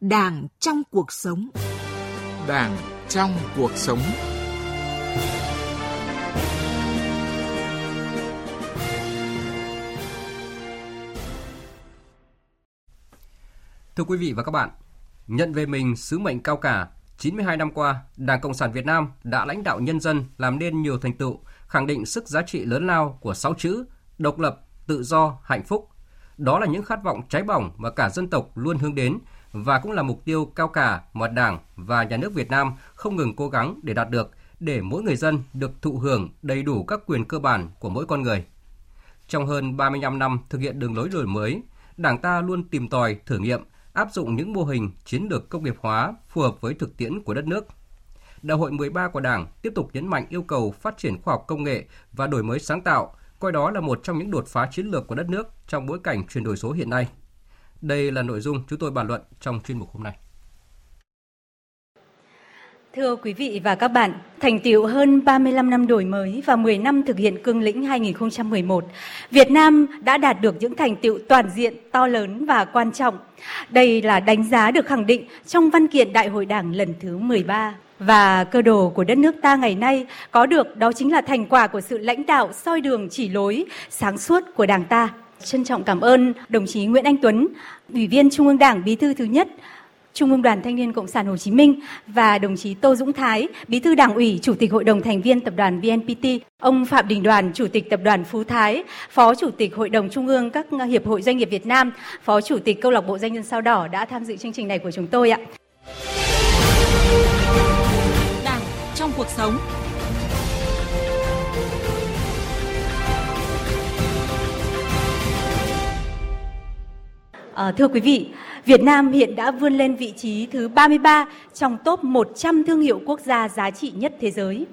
Đảng trong cuộc sống. Đảng trong cuộc sống. Thưa quý vị và các bạn, nhận về mình sứ mệnh cao cả, 92 năm qua, Đảng Cộng sản Việt Nam đã lãnh đạo nhân dân làm nên nhiều thành tựu, khẳng định sức giá trị lớn lao của sáu chữ độc lập, tự do, hạnh phúc. Đó là những khát vọng cháy bỏng mà cả dân tộc luôn hướng đến và cũng là mục tiêu cao cả mà Đảng và Nhà nước Việt Nam không ngừng cố gắng để đạt được để mỗi người dân được thụ hưởng đầy đủ các quyền cơ bản của mỗi con người. Trong hơn 35 năm thực hiện đường lối đổi mới, Đảng ta luôn tìm tòi, thử nghiệm, áp dụng những mô hình chiến lược công nghiệp hóa phù hợp với thực tiễn của đất nước. Đại hội 13 của Đảng tiếp tục nhấn mạnh yêu cầu phát triển khoa học công nghệ và đổi mới sáng tạo, coi đó là một trong những đột phá chiến lược của đất nước trong bối cảnh chuyển đổi số hiện nay. Đây là nội dung chúng tôi bàn luận trong chuyên mục hôm nay. Thưa quý vị và các bạn, thành tiệu hơn 35 năm đổi mới và 10 năm thực hiện cương lĩnh 2011, Việt Nam đã đạt được những thành tiệu toàn diện, to lớn và quan trọng. Đây là đánh giá được khẳng định trong văn kiện Đại hội Đảng lần thứ 13. Và cơ đồ của đất nước ta ngày nay có được đó chính là thành quả của sự lãnh đạo soi đường chỉ lối, sáng suốt của Đảng ta. Trân trọng cảm ơn đồng chí Nguyễn Anh Tuấn, Ủy viên Trung ương Đảng Bí thư thứ nhất, Trung ương Đoàn Thanh niên Cộng sản Hồ Chí Minh và đồng chí Tô Dũng Thái, Bí thư Đảng ủy, Chủ tịch Hội đồng thành viên Tập đoàn VNPT, ông Phạm Đình Đoàn, Chủ tịch Tập đoàn Phú Thái, Phó Chủ tịch Hội đồng Trung ương các hiệp hội doanh nghiệp Việt Nam, Phó Chủ tịch Câu lạc bộ Doanh nhân sao đỏ đã tham dự chương trình này của chúng tôi ạ. Trong cuộc sống. À, thưa quý vị, Việt Nam hiện đã vươn lên vị trí thứ 33 trong top 100 thương hiệu quốc gia giá trị nhất thế giới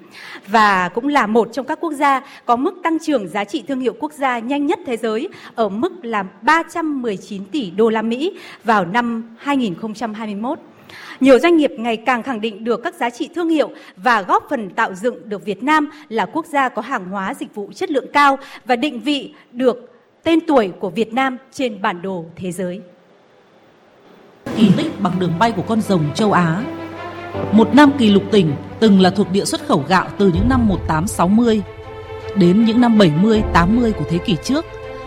và cũng là một trong các quốc gia có mức tăng trưởng giá trị thương hiệu quốc gia nhanh nhất thế giới ở mức là 319 tỷ đô la Mỹ vào năm 2021. Nhiều doanh nghiệp ngày càng khẳng định được các giá trị thương hiệu và góp phần tạo dựng được Việt Nam là quốc gia có hàng hóa dịch vụ chất lượng cao và định vị được tên tuổi của Việt Nam trên bản đồ thế giới kỳ tích bằng đường bay của con rồng châu Á. Một năm kỷ lục tỉnh từng là thuộc địa xuất khẩu gạo từ những năm 1860 đến những năm 70, 80 của thế kỷ trước,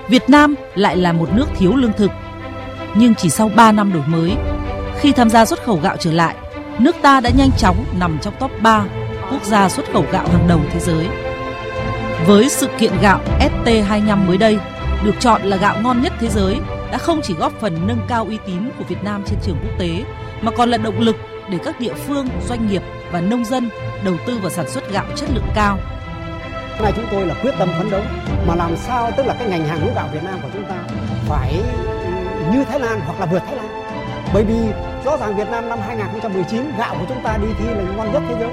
Việt Nam lại là một nước thiếu lương thực. Nhưng chỉ sau 3 năm đổi mới, khi tham gia xuất khẩu gạo trở lại, nước ta đã nhanh chóng nằm trong top 3 quốc gia xuất khẩu gạo hàng đầu thế giới. Với sự kiện gạo ST25 mới đây, được chọn là gạo ngon nhất thế giới đã không chỉ góp phần nâng cao uy tín của Việt Nam trên trường quốc tế mà còn là động lực để các địa phương, doanh nghiệp và nông dân đầu tư vào sản xuất gạo chất lượng cao. Hôm nay chúng tôi là quyết tâm phấn đấu mà làm sao tức là cái ngành hàng lúa gạo Việt Nam của chúng ta phải như Thái Lan hoặc là vượt Thái Lan. Bởi vì rõ ràng Việt Nam năm 2019 gạo của chúng ta đi thi là ngon nhất thế giới.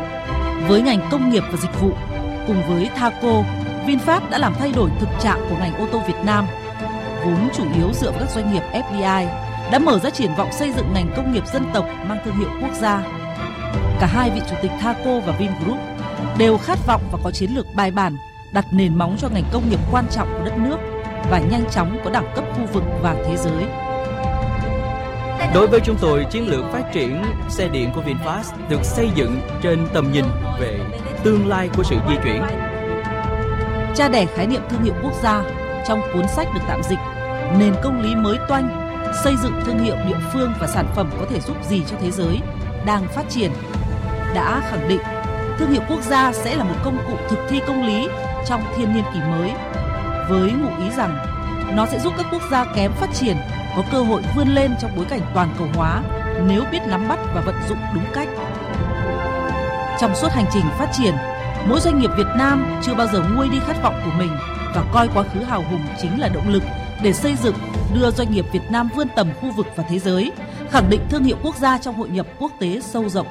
Với ngành công nghiệp và dịch vụ cùng với Thaco, VinFast đã làm thay đổi thực trạng của ngành ô tô Việt Nam vốn chủ yếu dựa vào các doanh nghiệp FDI, đã mở ra triển vọng xây dựng ngành công nghiệp dân tộc mang thương hiệu quốc gia. Cả hai vị chủ tịch Thaco và Vingroup đều khát vọng và có chiến lược bài bản đặt nền móng cho ngành công nghiệp quan trọng của đất nước và nhanh chóng có đẳng cấp khu vực và thế giới. Đối với chúng tôi, chiến lược phát triển xe điện của VinFast được xây dựng trên tầm nhìn về tương lai của sự di chuyển. Cha đẻ khái niệm thương hiệu quốc gia trong cuốn sách được tạm dịch Nền công lý mới toanh xây dựng thương hiệu địa phương và sản phẩm có thể giúp gì cho thế giới đang phát triển đã khẳng định thương hiệu quốc gia sẽ là một công cụ thực thi công lý trong thiên niên kỷ mới với ngụ ý rằng nó sẽ giúp các quốc gia kém phát triển có cơ hội vươn lên trong bối cảnh toàn cầu hóa nếu biết nắm bắt và vận dụng đúng cách. Trong suốt hành trình phát triển, mỗi doanh nghiệp Việt Nam chưa bao giờ nguôi đi khát vọng của mình và coi quá khứ hào hùng chính là động lực để xây dựng đưa doanh nghiệp Việt Nam vươn tầm khu vực và thế giới, khẳng định thương hiệu quốc gia trong hội nhập quốc tế sâu rộng.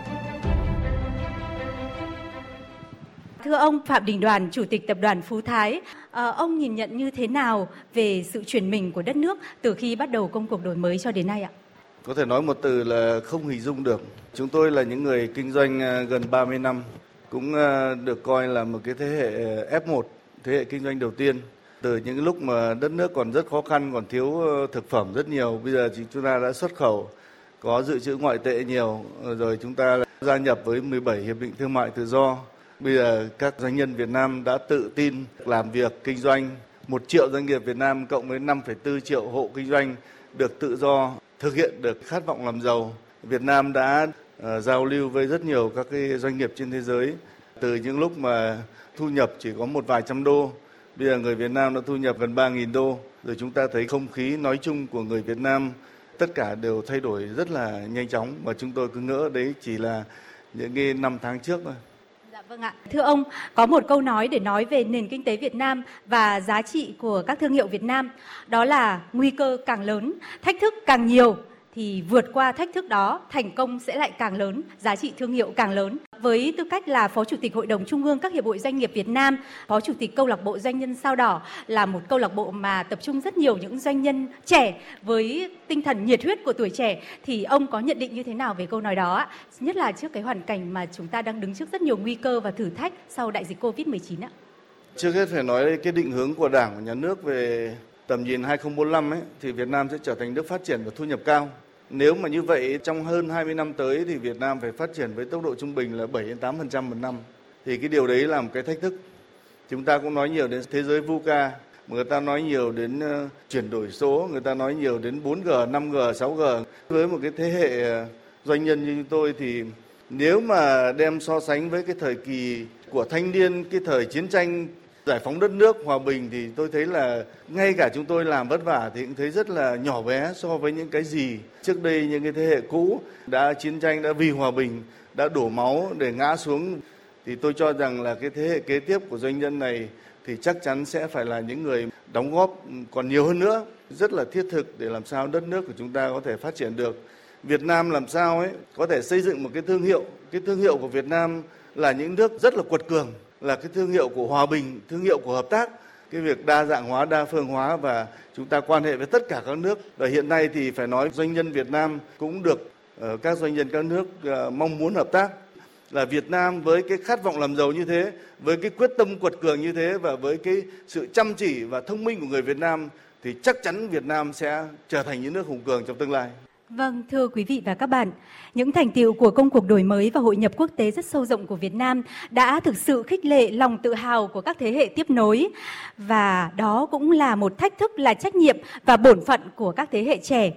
Thưa ông Phạm Đình Đoàn, Chủ tịch Tập đoàn Phú Thái, à, ông nhìn nhận như thế nào về sự chuyển mình của đất nước từ khi bắt đầu công cuộc đổi mới cho đến nay ạ? Có thể nói một từ là không hình dung được. Chúng tôi là những người kinh doanh ờ, gần 30 năm, cũng ờ, được coi là một cái thế hệ F1 thế hệ kinh doanh đầu tiên từ những lúc mà đất nước còn rất khó khăn còn thiếu thực phẩm rất nhiều bây giờ thì chúng ta đã xuất khẩu có dự trữ ngoại tệ nhiều, rồi chúng ta gia nhập với 17 hiệp định thương mại tự do. Bây giờ các doanh nhân Việt Nam đã tự tin làm việc kinh doanh. Một triệu doanh nghiệp Việt Nam cộng với 5,4 triệu hộ kinh doanh được tự do thực hiện được khát vọng làm giàu. Việt Nam đã uh, giao lưu với rất nhiều các cái doanh nghiệp trên thế giới từ những lúc mà thu nhập chỉ có một vài trăm đô bây giờ người Việt Nam đã thu nhập gần 3.000 đô rồi chúng ta thấy không khí nói chung của người Việt Nam tất cả đều thay đổi rất là nhanh chóng và chúng tôi cứ ngỡ đấy chỉ là những cái năm tháng trước thôi. Vâng ạ. Thưa ông, có một câu nói để nói về nền kinh tế Việt Nam và giá trị của các thương hiệu Việt Nam, đó là nguy cơ càng lớn, thách thức càng nhiều thì vượt qua thách thức đó, thành công sẽ lại càng lớn, giá trị thương hiệu càng lớn. Với tư cách là Phó Chủ tịch Hội đồng Trung ương các hiệp hội doanh nghiệp Việt Nam, Phó Chủ tịch câu lạc bộ doanh nhân sao đỏ là một câu lạc bộ mà tập trung rất nhiều những doanh nhân trẻ với tinh thần nhiệt huyết của tuổi trẻ thì ông có nhận định như thế nào về câu nói đó Nhất là trước cái hoàn cảnh mà chúng ta đang đứng trước rất nhiều nguy cơ và thử thách sau đại dịch Covid-19 ạ. Trước hết phải nói cái định hướng của Đảng và Nhà nước về tầm nhìn 2045 ấy thì Việt Nam sẽ trở thành nước phát triển và thu nhập cao. Nếu mà như vậy trong hơn 20 năm tới thì Việt Nam phải phát triển với tốc độ trung bình là 7 đến 8% một năm. Thì cái điều đấy là một cái thách thức. Chúng ta cũng nói nhiều đến thế giới VUCA, người ta nói nhiều đến ờ, chuyển đổi số, người ta nói nhiều đến 4G, 5G, 6G. Với một cái thế hệ ờ, doanh nhân như tôi thì nếu mà đem so sánh với cái thời kỳ của thanh niên, cái thời chiến tranh giải phóng đất nước hòa bình thì tôi thấy là ngay cả chúng tôi làm vất vả thì cũng thấy rất là nhỏ bé so với những cái gì trước đây, những cái thế hệ cũ đã chiến tranh, đã vì hòa bình, đã đổ máu để ngã xuống. Thì tôi cho rằng là cái thế hệ kế tiếp của doanh nhân này thì chắc chắn sẽ phải là những người đóng góp còn nhiều hơn nữa. Rất là thiết thực để làm sao đất nước của chúng ta có thể phát triển được. Việt Nam làm sao ấy, có thể xây dựng một cái thương hiệu. Cái thương hiệu của Việt Nam là những nước rất là quật cường là cái thương hiệu của hòa bình, thương hiệu của hợp tác, cái việc đa dạng hóa, đa phương hóa và chúng ta quan hệ với tất cả các nước. Và hiện nay thì phải nói doanh nhân Việt Nam cũng được ờ, các doanh nhân các nước ờ, mong muốn hợp tác là Việt Nam với cái khát vọng làm giàu như thế, với cái quyết tâm quật cường như thế và với cái sự chăm chỉ và thông minh của người Việt Nam thì chắc chắn Việt Nam sẽ trở thành những nước hùng cường trong tương lai. Vâng, thưa quý vị và các bạn, những thành tiệu của công cuộc đổi mới và hội nhập quốc tế rất sâu rộng của Việt Nam đã thực sự khích lệ lòng tự hào của các thế hệ tiếp nối và đó cũng là một thách thức là trách nhiệm và bổn phận của các thế hệ trẻ.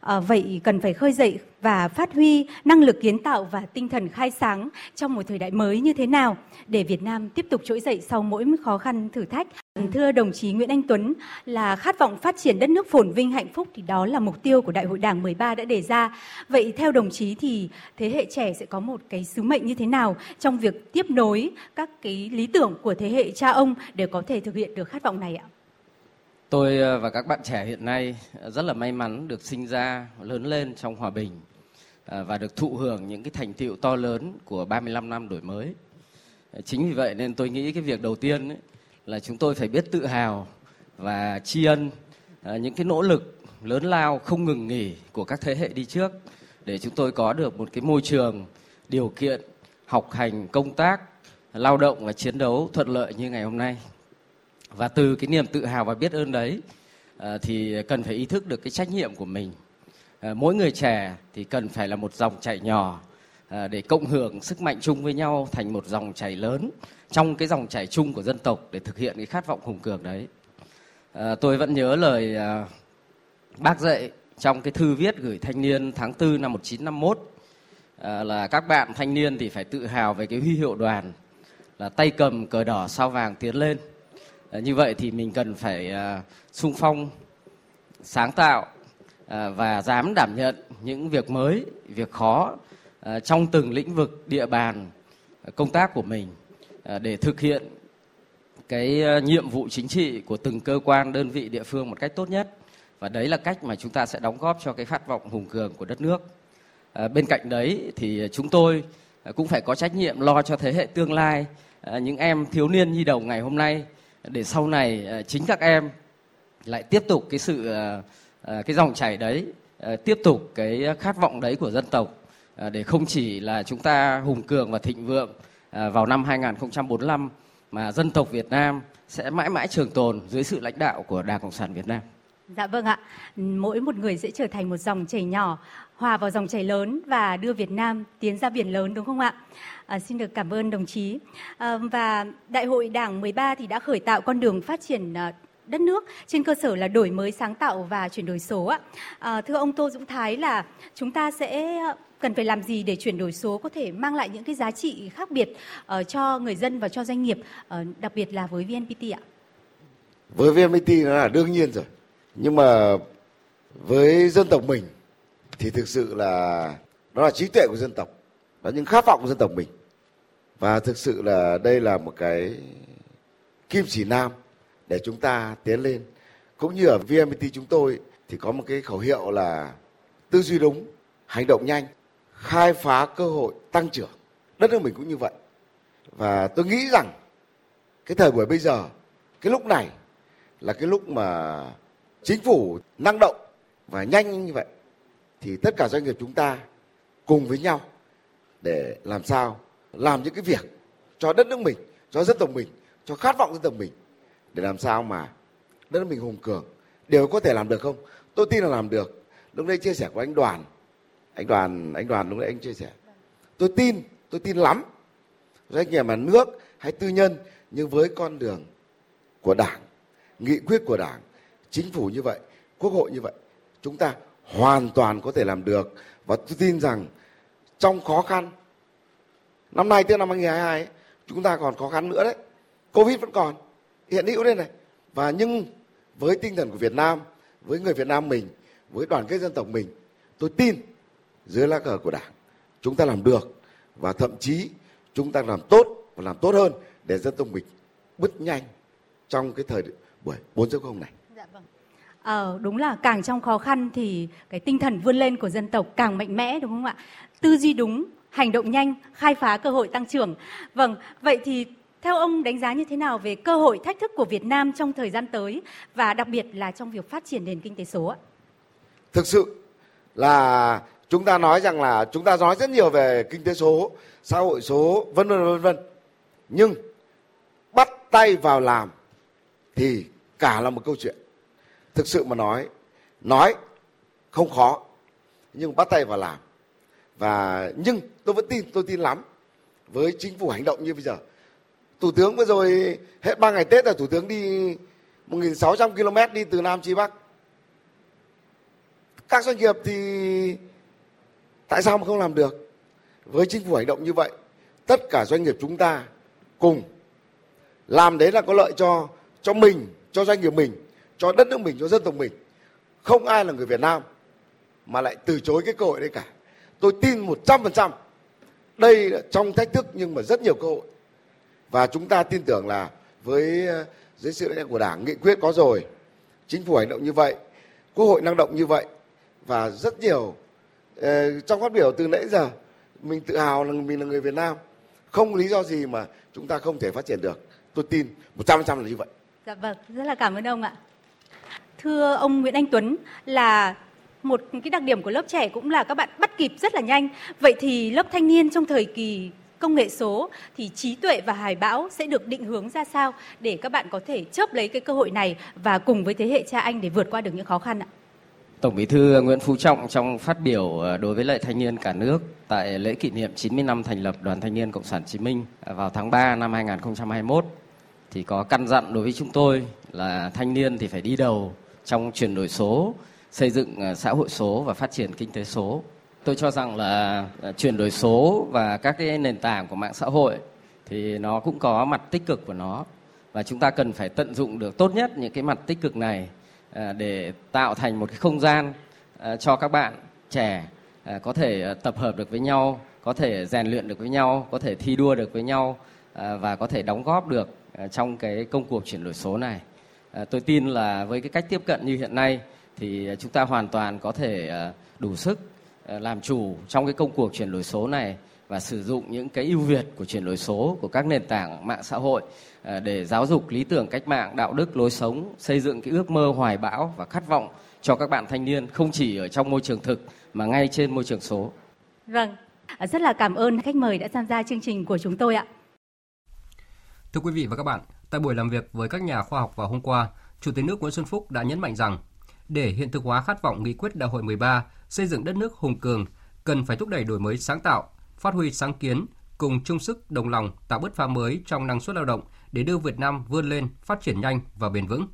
À, vậy cần phải khơi dậy và phát huy năng lực kiến tạo và tinh thần khai sáng trong một thời đại mới như thế nào để Việt Nam tiếp tục trỗi dậy sau mỗi khó khăn thử thách. Vâng, thưa đồng chí Nguyễn Anh Tuấn, là khát vọng phát triển đất nước phồn vinh hạnh phúc thì đó là mục tiêu của Đại hội Đảng 13 đã đề ra. Vậy theo đồng chí thì thế hệ trẻ sẽ có một cái sứ mệnh như thế nào trong việc tiếp nối các cái lý tưởng của thế hệ cha ông để có thể thực hiện được khát vọng này ạ? Tôi ờ, và các bạn trẻ hiện nay rất là may mắn được sinh ra, lớn lên trong hòa bình ờ, và được thụ hưởng những cái thành tiệu to lớn của 35 năm đổi mới. Chính vì vậy nên tôi nghĩ cái việc đầu tiên ấy, là chúng tôi phải biết tự hào và tri ân ờ, những cái nỗ lực lớn lao không ngừng nghỉ của các thế hệ đi trước để chúng tôi có được một cái môi trường, điều kiện, học hành, công tác, lao động và chiến đấu thuận lợi như ngày hôm nay. Và từ cái niềm tự hào và biết ơn đấy ờ, thì cần phải ý thức được cái trách nhiệm của mình. Ờ, mỗi người trẻ thì cần phải là một dòng chảy nhỏ Ờ, để cộng hưởng sức mạnh chung với nhau thành một dòng chảy lớn trong cái dòng chảy chung của dân tộc để thực hiện cái khát vọng hùng cường đấy. À, tôi vẫn nhớ lời à, bác dạy trong cái thư viết gửi thanh niên tháng 4 năm 1951 à, là các bạn thanh niên thì phải tự hào về cái huy hiệu đoàn là tay cầm cờ đỏ sao vàng tiến lên. À, như vậy thì mình cần phải à, sung phong sáng tạo à, và dám đảm nhận những việc mới việc khó Ờ, trong từng lĩnh vực, địa bàn ờ, công tác của mình ờ, để thực hiện cái nhiệm vụ chính trị của từng cơ quan, đơn vị, địa phương một cách tốt nhất. Và đấy là cách mà chúng ta sẽ đóng góp cho cái khát vọng hùng cường của đất nước. Bên cạnh đấy thì chúng tôi cũng phải có trách nhiệm lo cho thế hệ tương lai những em thiếu niên nhi đồng ngày hôm nay, để sau này chính các em lại tiếp tục cái sự cái dòng chảy đấy tiếp tục cái khát vọng đấy của dân tộc. Ờ, để không chỉ là chúng ta hùng cường và thịnh vượng ờ, vào năm 2045 mà dân tộc Việt Nam sẽ mãi mãi trường tồn dưới sự lãnh đạo của Đảng Cộng sản Việt Nam. Dạ vâng ạ. Mỗi một người sẽ trở thành một dòng chảy nhỏ, hòa vào dòng chảy lớn và đưa Việt Nam tiến ra biển lớn đúng không ạ? À, xin được cảm ơn đồng chí. À, và Đại hội Đảng 13 thì đã khởi tạo con đường phát triển đất nước trên cơ sở là đổi mới sáng tạo và chuyển đổi số ạ. À, thưa ông Tô Dũng Thái là chúng ta sẽ ờ, cần phải làm gì để chuyển đổi số có thể mang lại những cái giá trị khác biệt uh, cho người dân và cho doanh nghiệp, uh, đặc biệt là với VNPT ạ? Với VNPT nó là đương nhiên rồi, nhưng mà với dân tộc mình thì thực sự là đó là trí tuệ của dân tộc, đó những khát vọng của dân tộc mình và thực sự là đây là một cái kim chỉ nam để chúng ta tiến lên. Cũng như ở VNPT chúng tôi thì có một cái khẩu hiệu là tư duy đúng, hành động nhanh, khai phá cơ hội tăng trưởng. Đất nước mình cũng như vậy. Và tôi nghĩ rằng cái thời buổi bây giờ, cái lúc này là cái lúc mà chính phủ năng động và nhanh như vậy thì tất cả doanh nghiệp chúng ta cùng với nhau để làm sao làm những cái việc cho đất nước mình, cho dân tộc mình, cho khát vọng dân tộc mình để làm sao mà đất nước mình hùng cường. Đều có thể làm được không? Tôi tin là làm được. Lúc đấy chia sẻ của anh đoàn. Anh đoàn anh đoàn lúc nãy anh chia sẻ. Tôi tin tôi tin lắm. Doanh nghiệp mà nước hay tư nhân, nhưng với con đường của đảng, nghị quyết của đảng, chính phủ như vậy, quốc hội như vậy, chúng ta hoàn toàn có thể làm được. Và tôi tin rằng trong khó khăn, năm nay tức năm 2022 chúng ta còn khó khăn nữa đấy. Covid vẫn còn hiện hữu đây này và nhưng với tinh thần của Việt Nam với người Việt Nam mình với đoàn kết dân tộc mình tôi tin dưới lá cờ của đảng chúng ta làm được và thậm chí chúng ta làm tốt và làm tốt hơn để dân tộc mình bứt nhanh trong cái thời buổi 4.0 này. Dạ vâng. Ờ, đúng là càng trong khó khăn thì cái tinh thần vươn lên của dân tộc càng mạnh mẽ đúng không ạ? Tư duy đúng, hành động nhanh, khai phá cơ hội tăng trưởng. Vâng, vậy thì theo ông, đánh giá như thế nào về cơ hội thách thức của Việt Nam trong thời gian tới và đặc biệt là trong việc phát triển nền kinh tế số ạ? Thực sự là chúng ta nói rằng là chúng ta nói rất nhiều về kinh tế số, xã hội số, vân vân vân vân. Nhưng bắt tay vào làm thì cả là một câu chuyện. Thực sự mà nói nói không khó, nhưng bắt tay vào làm. Và nhưng tôi vẫn tin, tôi tin lắm với chính phủ hành động như bây giờ thủ tướng vừa rồi, hết ba ngày tết là thủ tướng đi 1.600 km đi từ nam chí bắc. Các doanh nghiệp thì tại sao mà không làm được? Với chính phủ hành động như vậy, tất cả doanh nghiệp chúng ta cùng làm đấy là có lợi cho cho mình, cho doanh nghiệp mình, cho đất nước mình, cho dân tộc mình. Không ai là người Việt Nam mà lại từ chối cái cơ hội đấy cả. Tôi tin một trăm phần trăm đây là trong thách thức nhưng mà rất nhiều cơ hội và chúng ta tin tưởng là với ờ, dưới sự lãnh đạo của đảng, nghị quyết có rồi, chính phủ hành động như vậy, quốc hội năng động như vậy, và rất nhiều ờ, trong phát biểu từ nãy giờ, mình tự hào là mình là người Việt Nam. Không lý do gì mà chúng ta không thể phát triển được. Tôi tin một trăm trăm là như vậy. Dạ vâng rất là cảm ơn ông ạ. Thưa ông Nguyễn Anh Tuấn, là một cái đặc điểm của lớp trẻ cũng là các bạn bắt kịp rất là nhanh. Vậy thì lớp thanh niên trong thời kỳ công nghệ số thì trí tuệ và hài bão sẽ được định hướng ra sao để các bạn có thể chớp lấy cái cơ hội này và cùng với thế hệ cha anh để vượt qua được những khó khăn ạ Tổng Bí thư Nguyễn Phú Trọng trong phát biểu ờ, đối với lại thanh niên cả nước tại lễ kỷ niệm 90 năm thành lập Đoàn Thanh niên Cộng sản Hồ Chí Minh à, vào tháng 3 năm 2021 thì có căn dặn đối với chúng tôi là thanh niên thì phải đi đầu trong chuyển đổi số, xây dựng ờ, xã hội số và phát triển kinh tế số. Tôi cho rằng là à, chuyển đổi số và các cái nền tảng của mạng xã hội thì nó cũng có mặt tích cực của nó và chúng ta cần phải tận dụng được tốt nhất những cái mặt tích cực này à, để tạo thành một cái không gian à, cho các bạn trẻ có thể tập hợp được với nhau, có thể rèn luyện được với nhau, có thể thi đua được với nhau và có thể đóng góp được trong cái công cuộc chuyển đổi số này. Tôi tin là với cái cách tiếp cận như hiện nay thì chúng ta hoàn toàn có thể đủ sức làm chủ trong cái công cuộc chuyển đổi số này và sử dụng những cái ưu việt của chuyển đổi số của các nền tảng mạng xã hội à, để giáo dục lý tưởng cách mạng, đạo đức, lối sống, xây dựng cái ước mơ hoài bão và khát vọng cho các bạn thanh niên không chỉ ở trong môi trường thực mà ngay trên môi trường số. Vâng, à, rất là cảm ơn khách mời đã tham gia chương trình của chúng tôi ạ. Thưa quý vị và các bạn, tại buổi làm việc với các nhà khoa học vào hôm qua, Chủ tịch nước Nguyễn Xuân Phúc đã nhấn mạnh rằng Để hiện thực hóa khát vọng nghị quyết Đại hội 13 xây dựng đất nước hùng cường, cần phải thúc đẩy đổi mới sáng tạo, phát huy sáng kiến, cùng chung sức đồng lòng tạo bứt phá mới trong năng suất lao động để đưa Việt Nam vươn lên, phát triển nhanh và bền vững.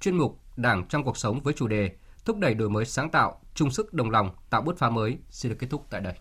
Chuyên mục Đảng trong cuộc sống với chủ đề thúc đẩy đổi mới sáng tạo, chung sức đồng lòng tạo bứt phá mới xin được kết thúc tại đây.